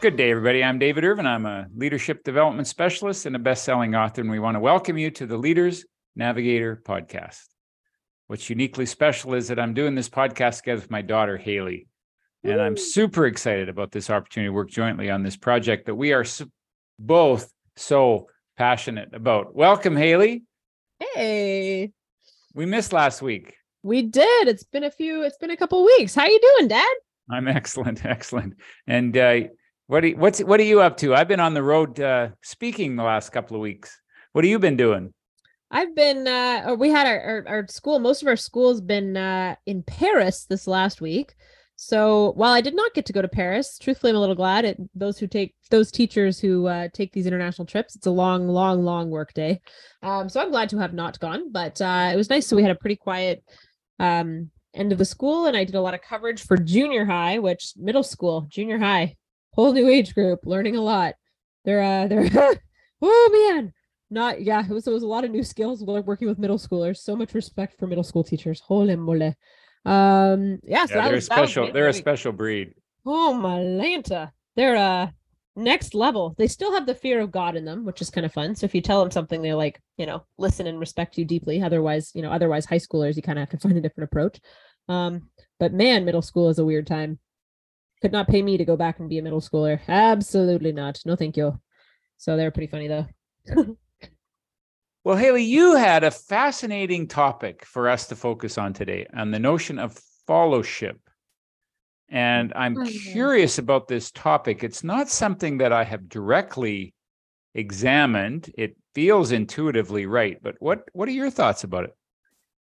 Good day, everybody. I'm David Irvine. I'm a leadership development specialist and a best selling author, and we want to welcome you to the Leaders Navigator podcast. What's uniquely special is that I'm doing this podcast together with my daughter, Hayley. And I'm super excited about this opportunity to work jointly on this project that we are both so passionate about. Welcome, Hayley. Hey. We missed last week. We did. It's been a few, it's been a couple weeks. How are you doing, Dad? I'm excellent, excellent. And uh, what are you, what's what are you up to? I've been on the road uh, speaking the last couple of weeks. What have you been doing? I've been uh we had our, our, our school most of our school's been uh in Paris this last week. So while I did not get to go to Paris, truthfully I'm a little glad it those who take those teachers who uh take these international trips, it's a long long long work day. Um so I'm glad to have not gone, but uh it was nice so we had a pretty quiet um end of the school and I did a lot of coverage for junior high, which middle school, junior high whole new age group, learning a lot. They're uh they're oh man, not yeah, it was it was a lot of new skills working with middle schoolers. So much respect for middle school teachers. Holy moly. Um yeah, so yeah, they're was, special, they're a special breed. Oh my Lanta. They're uh next level. They still have the fear of God in them, which is kind of fun. So if you tell them something, they like, you know, listen and respect you deeply. Otherwise, you know, otherwise high schoolers, you kind of have to find a different approach. Um, but man, middle school is a weird time could not pay me to go back and be a middle schooler. Absolutely not. No, thank you. So they're pretty funny though. well, Hayley, you had a fascinating topic for us to focus on today on the notion of fellowship. And I'm oh, curious about this topic. It's not something that I have directly examined. It feels intuitively right, but what what are your thoughts about it?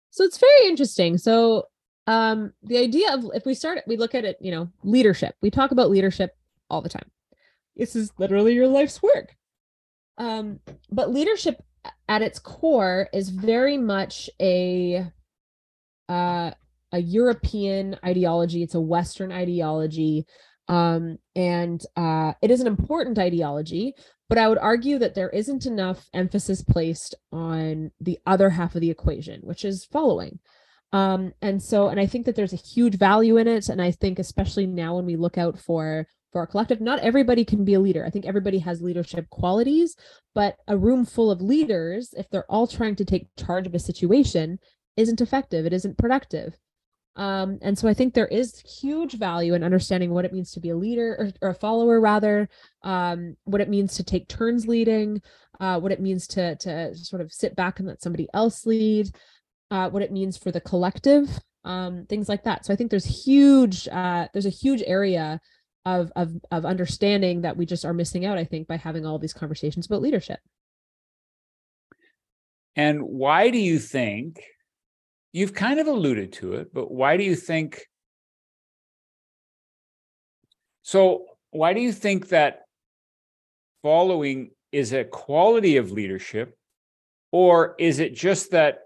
So it's very interesting. So um the idea of if we start we look at it you know leadership. We talk about leadership all the time. This is literally your life's work. Um but leadership at its core is very much a uh a european ideology. It's a western ideology. Um and uh it is an important ideology but i would argue that there isn't enough emphasis placed on the other half of the equation which is following um, and so, and I think that there's a huge value in it. And I think, especially now when we look out for for our collective, not everybody can be a leader. I think everybody has leadership qualities, but a room full of leaders, if they're all trying to take charge of a situation, isn't effective. It isn't productive. Um, and so I think there is huge value in understanding what it means to be a leader or, or a follower, rather, um, what it means to take turns leading, uh, what it means to to sort of sit back and let somebody else lead uh, what it means for the collective, um, things like that. So I think there's huge, uh, there's a huge area of, of, of understanding that we just are missing out, I think, by having all these conversations about leadership. And why do you think, you've kind of alluded to it, but why do you think, so why do you think that following is a quality of leadership or is it just that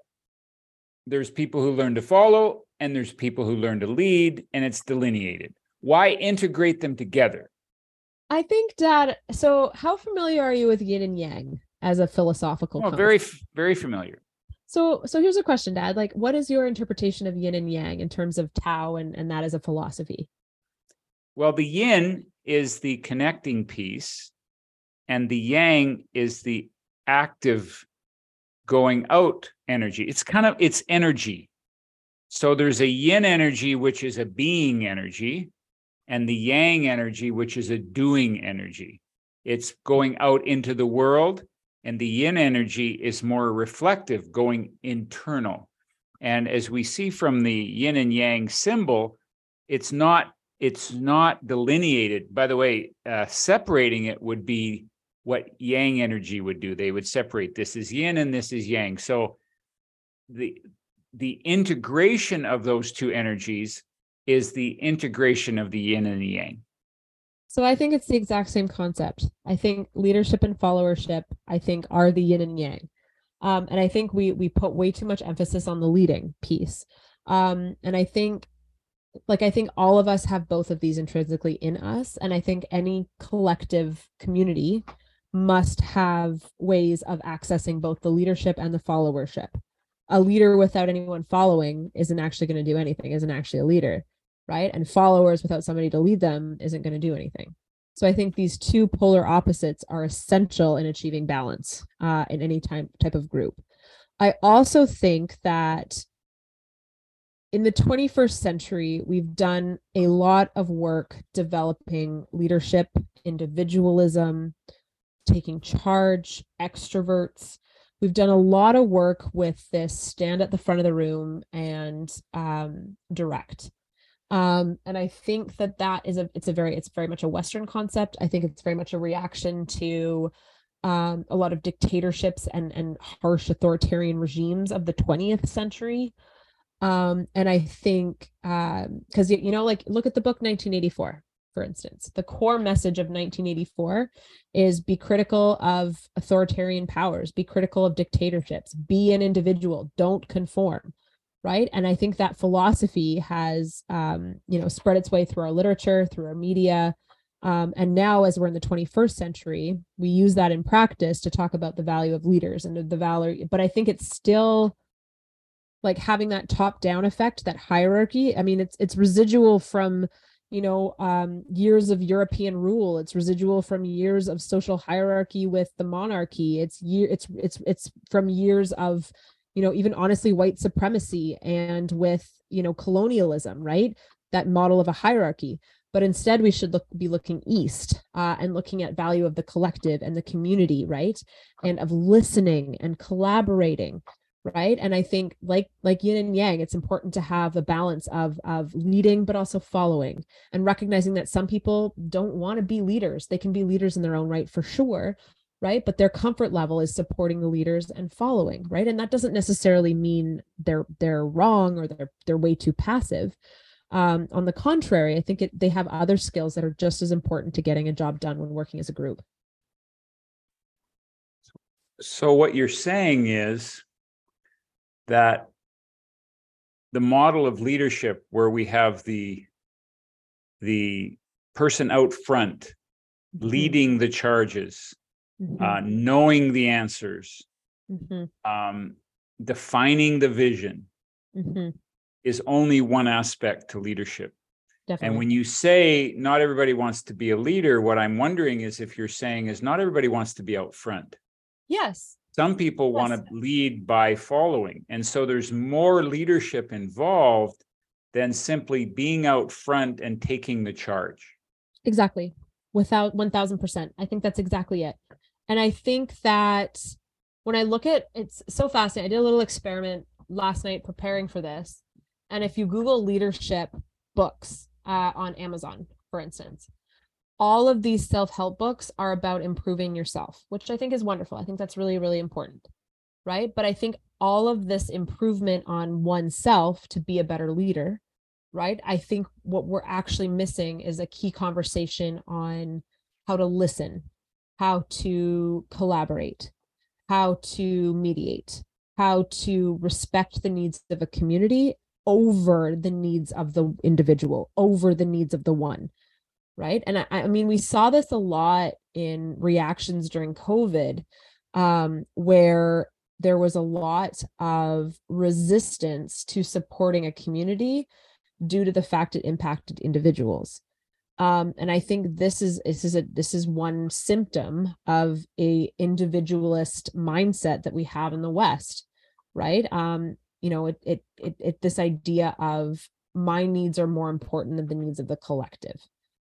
there's people who learn to follow and there's people who learn to lead and it's delineated. Why integrate them together? I think dad so how familiar are you with yin and yang as a philosophical oh, very very familiar. So so here's a question dad. Like what is your interpretation of yin and yang in terms of tao and, and that as a philosophy? Well the yin is the connecting piece and the yang is the active going out energy. It's kind of it's energy. So there's a yin energy which is a being energy and the yang energy which is a doing energy. It's going out into the world and the yin energy is more reflective going internal. And as we see from the yin and yang symbol, it's not it's not delineated. By the way, uh, separating it would be what yang energy would do. They would separate this is yin and this is yang. So the the integration of those two energies is the integration of the yin and the yang. So I think it's the exact same concept. I think leadership and followership, I think, are the yin and yang. Um, and I think we we put way too much emphasis on the leading piece. Um, and I think like I think all of us have both of these intrinsically in us. And I think any collective community must have ways of accessing both the leadership and the followership. A leader without anyone following isn't actually going to do anything, isn't actually a leader, right? And followers without somebody to lead them isn't going to do anything. So I think these two polar opposites are essential in achieving balance uh, in any time type of group. I also think that in the 21st century, we've done a lot of work developing leadership, individualism, taking charge, extroverts. We've done a lot of work with this stand at the front of the room and um, direct. Um, and I think that that is a it's a very it's very much a Western concept. I think it's very much a reaction to um, a lot of dictatorships and and harsh authoritarian regimes of the 20th century um and i think um because you know like look at the book 1984 for instance. The core message of 1984 is be critical of authoritarian powers be critical of dictatorships be an individual don't conform right? And i think that philosophy has um you know spread its way through our literature through our media um, and now as we're in the 21st century we use that in practice to talk about the value of leaders and the value but i think it's still like having that top down effect that hierarchy i mean it's it's residual from you know um years of european rule. It's residual from years of social hierarchy with the monarchy. It's year it's it's it's from years of you know even honestly white supremacy and with you know colonialism right? That model of a hierarchy. But instead we should look be looking east uh, and looking at value of the collective and the community right? And of listening and collaborating right? And i think like like yin and yang it's important to have a balance of of leading but also following and recognizing that some people don't want to be leaders. They can be leaders in their own right for sure right? But their comfort level is supporting the leaders and following right? And that doesn't necessarily mean they're they're wrong or they're they're way too passive. Um, on the contrary i think it, they have other skills that are just as important to getting a job done when working as a group. So what you're saying is that the model of leadership where we have the the person out front Mhm, leading the charges mhm, uh, knowing the answers mhm, um, defining the vision mhm. is only one aspect to leadership. Definitely. and when you say not everybody wants to be a leader what i'm wondering is if you're saying is not everybody wants to be out front. Yes some people want to lead by following and so there's more leadership involved than simply being out front and taking the charge Exactly. Without 1000%. I think that's exactly it. And I think that when I look at it's so fascinating. I did a little experiment last night preparing for this. And if you Google leadership books uh, on Amazon, for instance, all of these self help books are about improving yourself, which I think is wonderful. I think that's really, really important. Right. But I think all of this improvement on oneself to be a better leader right? I think what we're actually missing is a key conversation on how to listen, how to collaborate, how to mediate, how to respect the needs of a community over the needs of the individual, over the needs of the one. Right. And I, I mean, we saw this a lot in reactions during COVID, um, where there was a lot of resistance to supporting a community due to the fact it impacted individuals. Um, and I think this is this is a this is one symptom of a individualist mindset that we have in the West, right? Um, you know, it it it, it this idea of my needs are more important than the needs of the collective,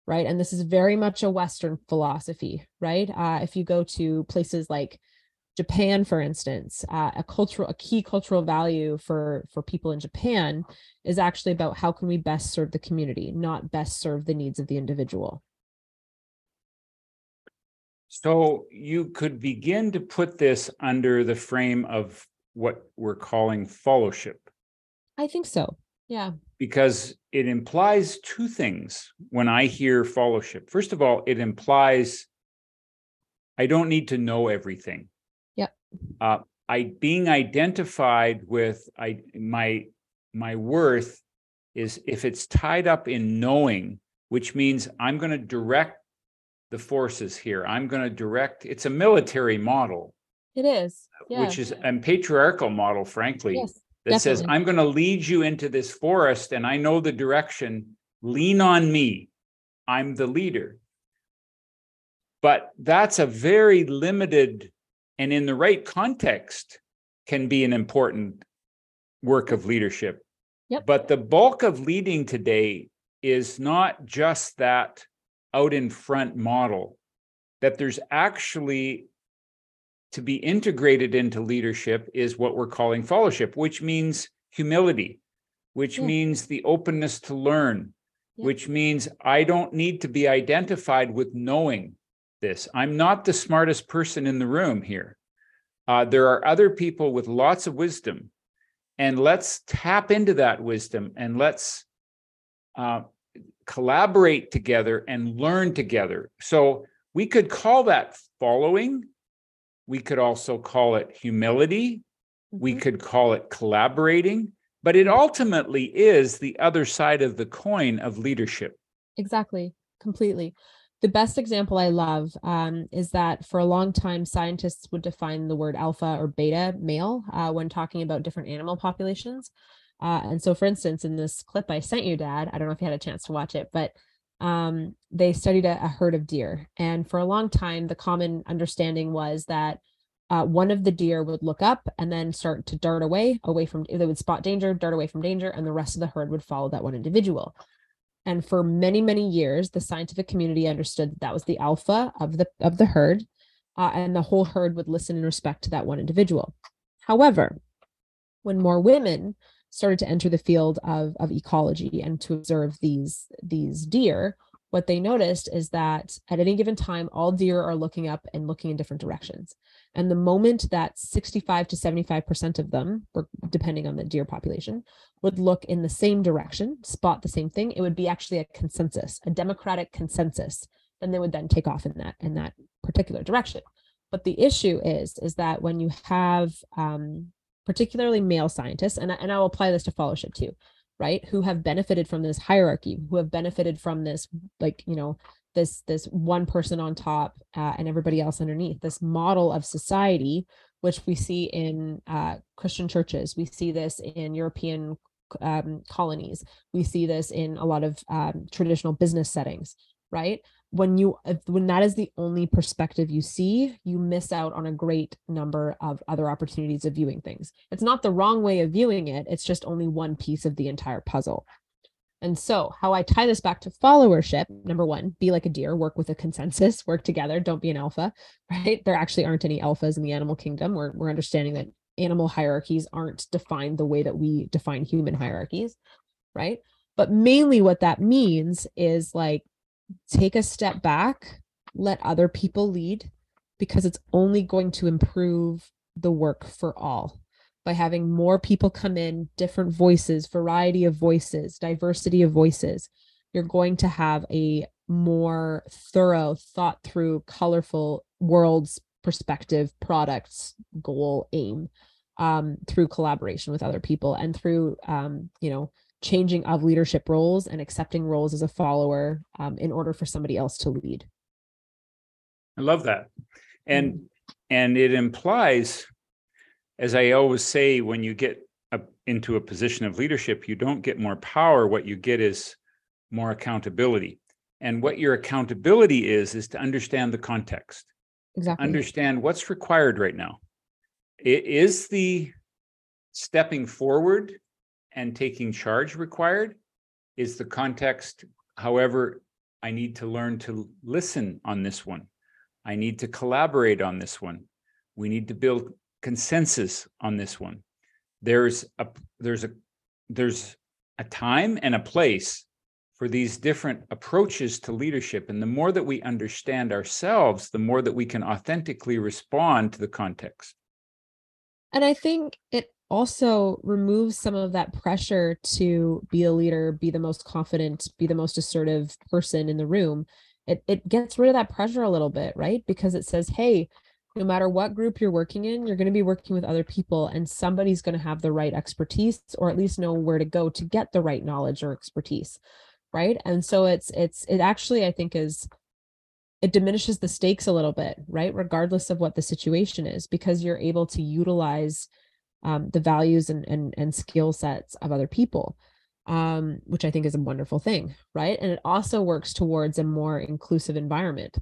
right? And this is very much a Western philosophy, right? Uh, if you go to places like Japan, for instance, uh, a cultural, a key cultural value for for people in Japan is actually about how can we best serve the community, not best serve the needs of the individual. so you could begin to put this under the frame of what we're calling fellowship I think so. Yeah. because it implies two things when I hear fellowship. First of all, it implies I don't need to know everything. Yeah. Uh, I being identified with I my my worth is if it's tied up in knowing, which means I'm going to direct the forces here. I'm going to direct. It's a military model, It is. Yeah. which is a patriarchal model, frankly yes. That says, I'm going to lead you into this forest and I know the direction. Lean on me. I'm the leader. but that's a very limited and in the right context can be an important work of leadership. Yep. But the bulk of leading today is not just that out in front model, that there's actually to be integrated into leadership is what we're calling fellowship, which means humility, which Yeah. means the openness to learn, Yeah. which means I don't need to be identified with knowing this. I'm not the smartest person in the room here. Uh, there are other people with lots of wisdom, and let's tap into that wisdom and let's uh, collaborate together and learn together. So we could call that following. We could also call it humility. We Mhm. could call it collaborating, but it ultimately is the other side of the coin of leadership. Exactly, completely. The best example I love um, is that for a long time, scientists would define the word alpha or beta male uh, when talking about different animal populations. Uh, and so, for instance, in this clip I sent you, Dad, I don't know if you had a chance to watch it, but um, they studied a, a herd of deer. And for a long time, the common understanding was that uh, one of the deer would look up and then start to dart away, away from, they would spot danger, dart away from danger, and the rest of the herd would follow that one individual. And for many, many years, the scientific community understood that, that was the alpha of the of the herd, uh, and the whole herd would listen and respect to that one individual. However, when more women started to enter the field of, of ecology and to observe these these deer, what they noticed is that at any given time, all deer are looking up and looking in different directions. And the moment that 65 to 75% of them, depending on the deer population, would look in the same direction, spot the same thing, it would be actually a consensus, a democratic consensus. Then they would then take off in that in that particular direction. But the issue is, is that when you have um, particularly male scientists, and, and I'll apply this to fellowship too, right? Who have benefited from this hierarchy, who have benefited from this, like, you know, this this one person on top uh, and everybody else underneath. This model of society which we see in uh, christian churches we see this in european um, colonies. We see this in a lot of um, traditional business settings right when you when that is the only perspective you see you miss out on a great number of other opportunities of viewing things it's not the wrong way of viewing it it's just only one piece of the entire puzzle and so, how I tie this back to followership number one, be like a deer, work with a consensus, work together, don't be an alpha, right? There actually aren't any alphas in the animal kingdom. We're, we're understanding that animal hierarchies aren't defined the way that we define human hierarchies, right? But mainly what that means is like take a step back, let other people lead, because it's only going to improve the work for all. By having more people come in, different voices, variety of voices, diversity of voices, you're going to have a more thorough, thought through, colorful world's perspective, products, goal, aim um, through collaboration with other people and through, um, you know, changing of leadership roles and accepting roles as a follower um, in order for somebody else to lead. I love that. And and it implies as I always say, when you get up into a position of leadership, you don't get more power. What you get is more accountability. And what your accountability is, is to understand the context, Exactly. understand what's required right now. It is the stepping forward and taking charge required? Is the context, however, I need to learn to listen on this one. I need to collaborate on this one. We need to build consensus on this one. There's a there's a there's a time and a place for these different approaches to leadership and the more that we understand ourselves the more that we can authentically respond to the context And I think it also removes some of that pressure to be a leader, be the most confident, be the most assertive person in the room. It it gets rid of that pressure a little bit, right? Because it says, hey, no matter what group you're working in, you're going to be working with other people and somebody's going to have the right expertise or at least know where to go to get the right knowledge or expertise, right? And so it's it's it actually I think is it diminishes the stakes a little bit, right? Regardless of what the situation is, because you're able to utilize um, the values and, and, and skill sets of other people, um, which I think is a wonderful thing, right? And it also works towards a more inclusive environment.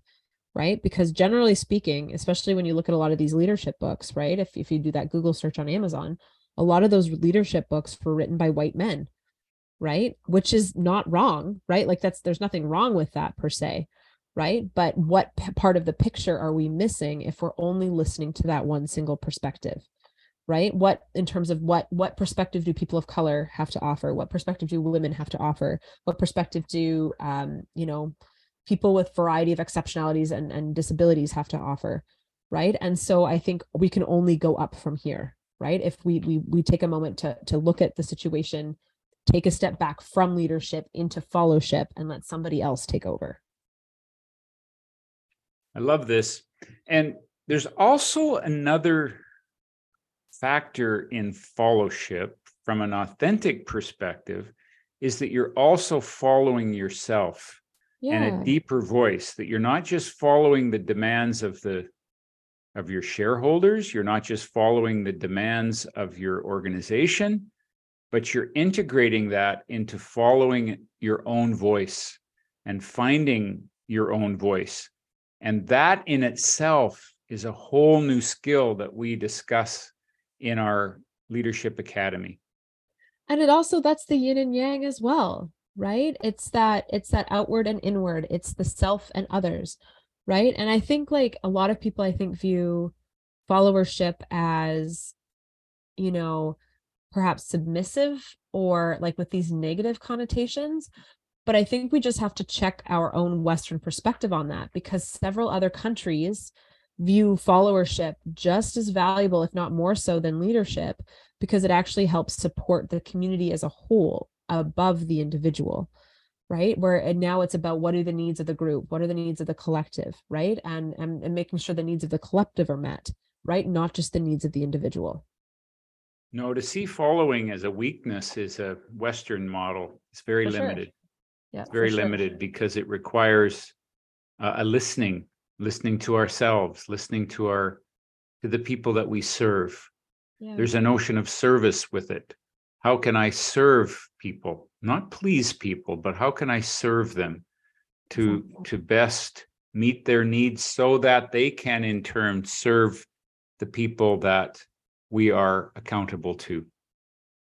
right? Because generally speaking, especially when you look at a lot of these leadership books, right? If, if you do that Google search on Amazon, a lot of those leadership books were written by white men, right? Which is not wrong, right? Like that's, there's nothing wrong with that per se, right? But what p- part of the picture are we missing if we're only listening to that one single perspective? Right? What in terms of what what perspective do people of color have to offer? What perspective do women have to offer? What perspective do um you know people with variety of exceptionalities and, and disabilities have to offer right? And so i think we can only go up from here right? If we we, we take a moment to to look at the situation take a step back from leadership into fellowship and let somebody else take over. I love this. And there's also another factor in fellowship from an authentic perspective is that you're also following yourself yeah. and a deeper voice that you're not just following the demands of the of your shareholders you're not just following the demands of your organization but you're integrating that into following your own voice and finding your own voice and that in itself is a whole new skill that we discuss in our leadership academy. And it also that's the yin and yang as well right? It's that it's that outward and inward. It's the self and others right? And i think like a lot of people i think view followership as you know perhaps submissive or like with these negative connotations. But i think we just have to check our own western perspective on that because several other countries view followership just as valuable, if not more so, than leadership, because it actually helps support the community as a whole above the individual right? Where and now it's about what are the needs of the group? What are the needs of the collective right? And, and and making sure the needs of the collective are met right? Not just the needs of the individual. No to see following as a weakness is a western model. It's very for limited. Sure. yeah it's very limited sure. because it requires uh, a listening listening to ourselves, listening to our to the people that we serve. Yeah. There's a notion of service with it. How can I serve people? Not please people, but how can I serve them to exactly. to best meet their needs so that they can in turn serve the people that we are accountable to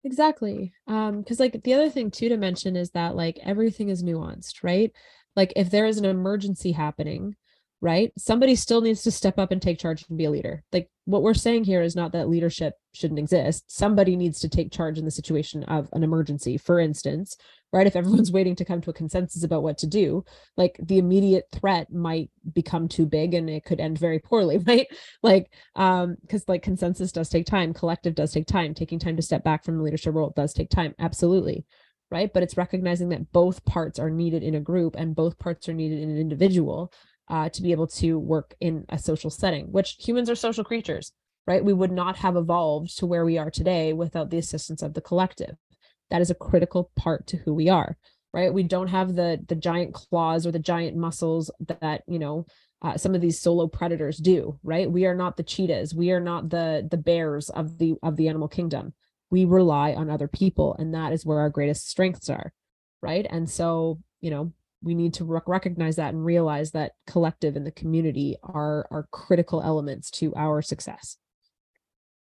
exactly um because like the other thing too to mention is that like everything is nuanced right like if there is an emergency happening right? Somebody still needs to step up and take charge and be a leader. Like what we're saying here is not that leadership shouldn't exist. Somebody needs to take charge in the situation of an emergency, for instance, right? If everyone's waiting to come to a consensus about what to do, like the immediate threat might become too big and it could end very poorly, right? Like, um, because like consensus does take time, collective does take time, taking time to step back from the leadership role does take time, absolutely. Right. But it's recognizing that both parts are needed in a group and both parts are needed in an individual uh, to be able to work in a social setting, which humans are social creatures, right? We would not have evolved to where we are today without the assistance of the collective. That is a critical part to who we are, right? We don't have the the giant claws or the giant muscles that you know uh, some of these solo predators do, right? We are not the cheetahs. We are not the the bears of the of the animal kingdom. We rely on other people, and that is where our greatest strengths are, right? And so you know we need to rec- recognize that and realize that collective and the community are are critical elements to our success.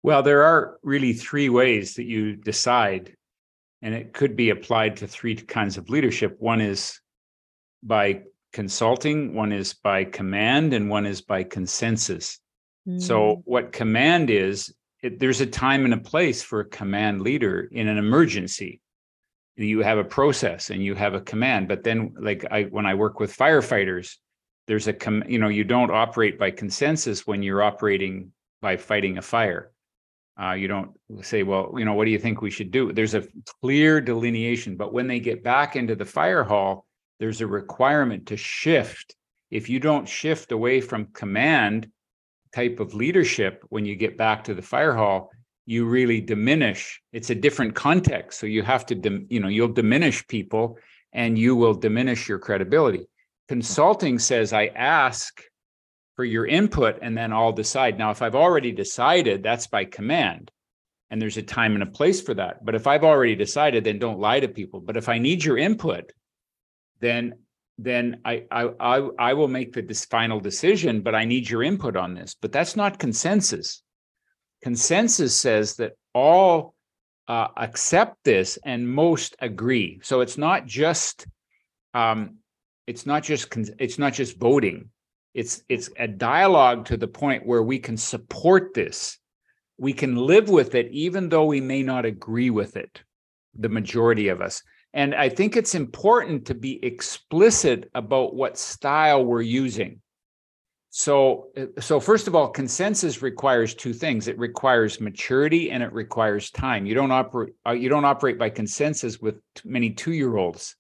Well there are really three ways that you decide and it could be applied to three kinds of leadership. One is by consulting one is by command and one is by consensus. Mm. so what command is it, there's a time and a place for a command leader in an emergency you have a process and you have a command but then like i when i work with firefighters there's a com- you know you don't operate by consensus when you're operating by fighting a fire. Uh, you don't say well you know what do you think we should do? There's a clear delineation but when they get back into the fire hall there's a requirement to shift. If you don't shift away from command type of leadership when you get back to the fire hall you really diminish it's a different context. So you have to you know you'll diminish people and you will diminish your credibility. Consulting says i ask for your input and then i'll decide. Now if i've already decided that's by command. And there's a time and a place for that. But if i've already decided then don't lie to people. But if i need your input then then I, I, I, I will make the this final decision, but I need your input on this. But that's not consensus. Consensus says that all uh, accept this and most agree. So it's not just, um, it's not just, con- it's not just voting. It's, it's a dialogue to the point where we can support this. We can live with it, even though we may not agree with it, the majority of us. And I think it's important to be explicit about what style we're using. So, so first of all, consensus requires two things. It requires maturity and it requires time. You don't operate uh, you don't operate by consensus with many two-year-olds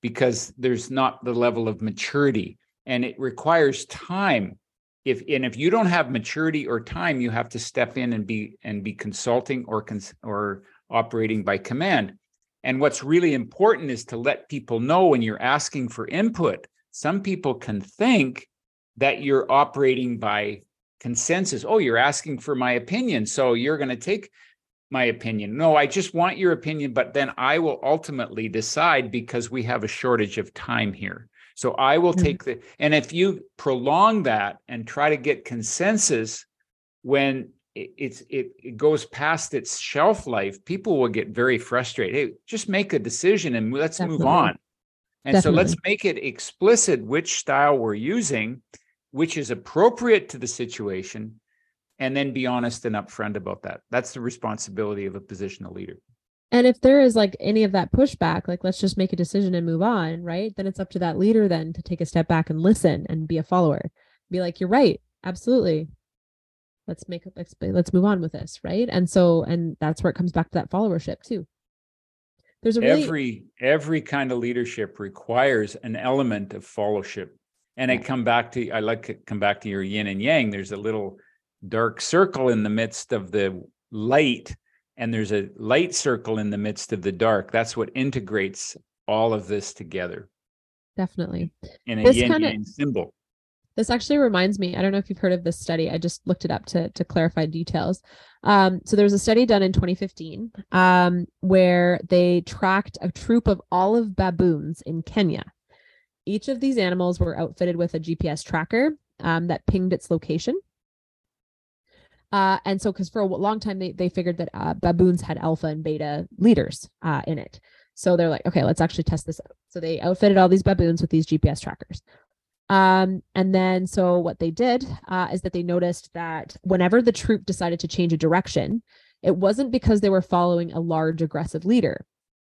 because there's not the level of maturity and it requires time. If and if you don't have maturity or time, you have to step in and be and be consulting or cons, or operating by command. And what's really important is to let people know when you're asking for input. Some people can think that you're operating by consensus. Oh, you're asking for my opinion. So you're going to take my opinion. No, I just want your opinion, but then I will ultimately decide because we have a shortage of time here. So I will mm-hmm. take the, and if you prolong that and try to get consensus when it's it, it goes past its shelf life, people will get very frustrated. Hey, just make a decision and let's Definitely. move on. And Definitely. so let's make it explicit which style we're using, which is appropriate to the situation, and then be honest and upfront about that. That's the responsibility of a positional leader. And if there is like any of that pushback, like let's just make a decision and move on, right? Then it's up to that leader then to take a step back and listen and be a follower. Be like, you're right. Absolutely let's make let's let's move on with this right and so and that's where it comes back to that followership too there's a really- every every kind of leadership requires an element of followership and i come back to i like to come back to your yin and yang there's a little dark circle in the midst of the light and there's a light circle in the midst of the dark that's what integrates all of this together definitely in a this yin yang symbol this actually reminds me, I don't know if you've heard of this study. I just looked it up to, to clarify details. Um, so there was a study done in 2015 um, where they tracked a troop of olive baboons in Kenya. Each of these animals were outfitted with a GPS tracker um, that pinged its location. Uh, and so, because for a long time they, they figured that uh, baboons had alpha and beta leaders uh, in it. So they're like, okay, let's actually test this out. So they outfitted all these baboons with these GPS trackers. Um, and then, so what they did uh, is that they noticed that whenever the troop decided to change a direction, it wasn't because they were following a large aggressive leader.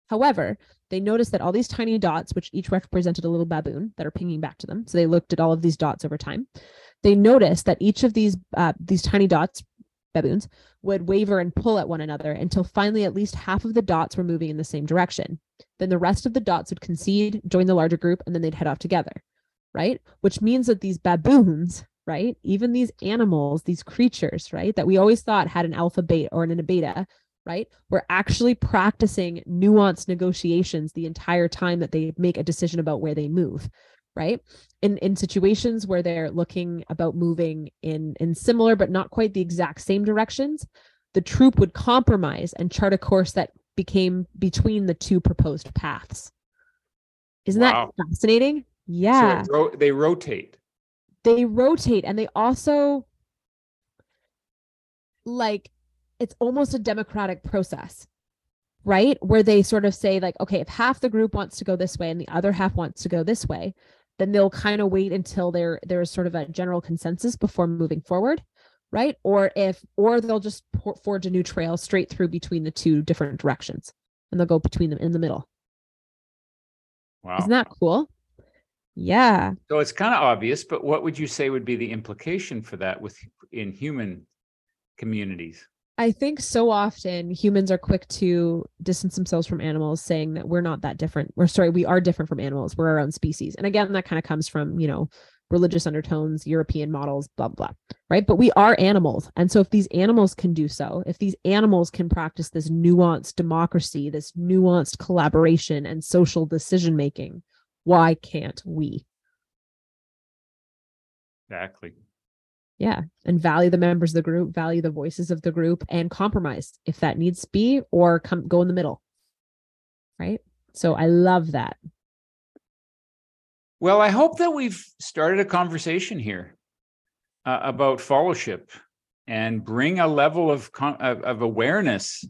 However, they noticed that all these tiny dots, which each represented a little baboon that are pinging back to them, so they looked at all of these dots over time. They noticed that each of these uh, these tiny dots, baboons, would waver and pull at one another until finally at least half of the dots were moving in the same direction. Then the rest of the dots would concede, join the larger group, and then they'd head off together right? Which means that these baboons, right? Even these animals, these creatures, right? That we always thought had an alpha beta or an beta, right? We're actually practicing nuanced negotiations the entire time that they make a decision about where they move, right? In in situations where they're looking about moving in in similar but not quite the exact same directions, the troop would compromise and chart a course that became between the two proposed paths. Isn't wow. that fascinating? Yeah. So ro- they rotate. They rotate and they also like it's almost a democratic process right? Where they sort of say like okay if half the group wants to go this way and the other half wants to go this way then they'll kind of wait until there there's sort of a general consensus before moving forward right? Or if or they'll just forge a new trail straight through between the two different directions and they'll go between them in the middle. Wow. Isn't that cool? Yeah. So it's kind of obvious, but what would you say would be the implication for that with in human communities? I think so often humans are quick to distance themselves from animals, saying that we're not that different. We're sorry, we are different from animals. We're our own species. And again, that kind of comes from, you know, religious undertones, European models, blah, blah, right? But we are animals. And so if these animals can do so, if these animals can practice this nuanced democracy, this nuanced collaboration and social decision making, why can't we? Exactly. Yeah. And value the members of the group, value the voices of the group, and compromise if that needs to be, or come go in the middle. Right. So I love that. Well, I hope that we've started a conversation here uh, about fellowship and bring a level of, con- of of awareness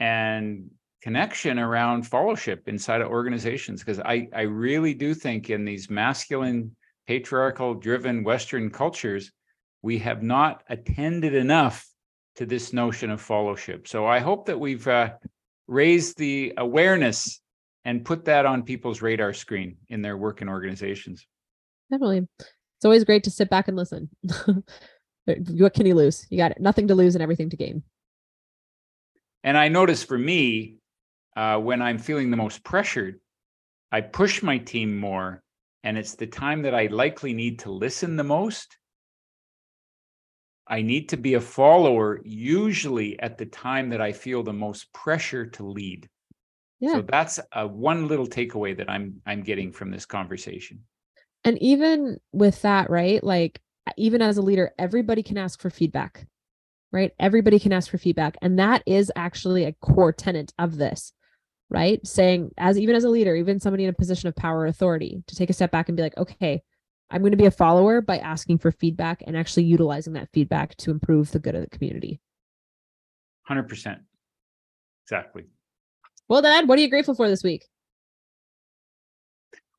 and connection around fellowship inside of organizations because I I really do think in these masculine patriarchal driven western cultures we have not attended enough to this notion of fellowship. So I hope that we've uh, raised the awareness and put that on people's radar screen in their work and organizations. Definitely. It's always great to sit back and listen. what can you lose? You got it. Nothing to lose and everything to gain. And I notice for me, uh, when I'm feeling the most pressured, I push my team more, and it's the time that I likely need to listen the most. I need to be a follower, usually at the time that I feel the most pressure to lead. Yeah. So that's a one little takeaway that I'm I'm getting from this conversation. And even with that, right? Like even as a leader, everybody can ask for feedback. Right? Everybody can ask for feedback. And that is actually a core tenet of this. Right? Saying as even as a leader, even somebody in a position of power or authority, to take a step back and be like, okay, I'm going to be a follower by asking for feedback and actually utilizing that feedback to improve the good of the community. 100%. Exactly. Well, Dad, what are you grateful for this week?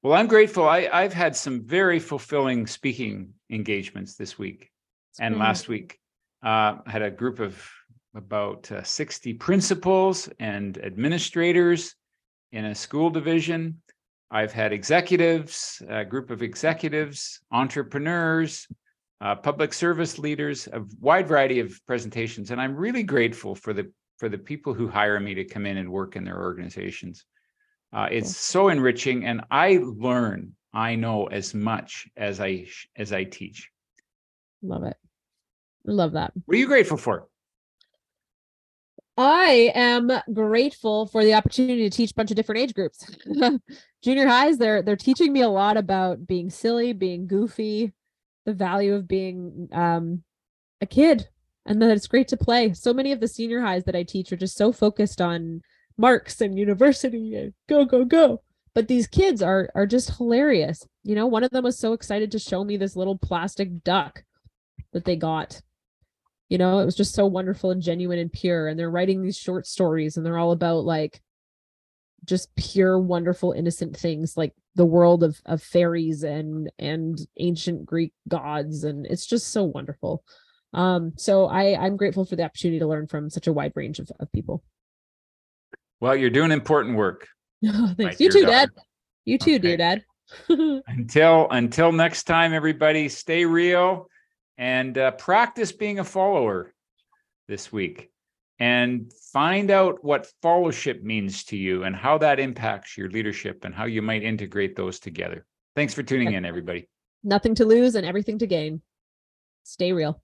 Well, I'm grateful. I, I've had some very fulfilling speaking engagements this week It's and great. last week. Uh, I had a group of about uh, 60 principals and administrators in a school division. I've had executives, a group of executives, entrepreneurs, uh, public service leaders, a wide variety of presentations, and I'm really grateful for the for the people who hire me to come in and work in their organizations. Uh, it's so enriching, and I learn. I know as much as I as I teach. Love it. Love that. What are you grateful for? I am grateful for the opportunity to teach a bunch of different age groups. Junior highs, they're they're teaching me a lot about being silly, being goofy, the value of being um a kid, and that it's great to play. So many of the senior highs that I teach are just so focused on marks and university and go go go. But these kids are are just hilarious. You know, one of them was so excited to show me this little plastic duck that they got you know it was just so wonderful and genuine and pure and they're writing these short stories and they're all about like just pure wonderful innocent things like the world of of fairies and and ancient greek gods and it's just so wonderful um so i i'm grateful for the opportunity to learn from such a wide range of, of people Well, you're doing important work. thanks my you too daughter. dad you too Okay. dear dad Until until next time, everybody, stay real and uh, practice being a follower this week, and find out what fellowship means to you and how that impacts your leadership and how you might integrate those together. Thanks for tuning in, everybody. nothing to lose and everything to gain stay real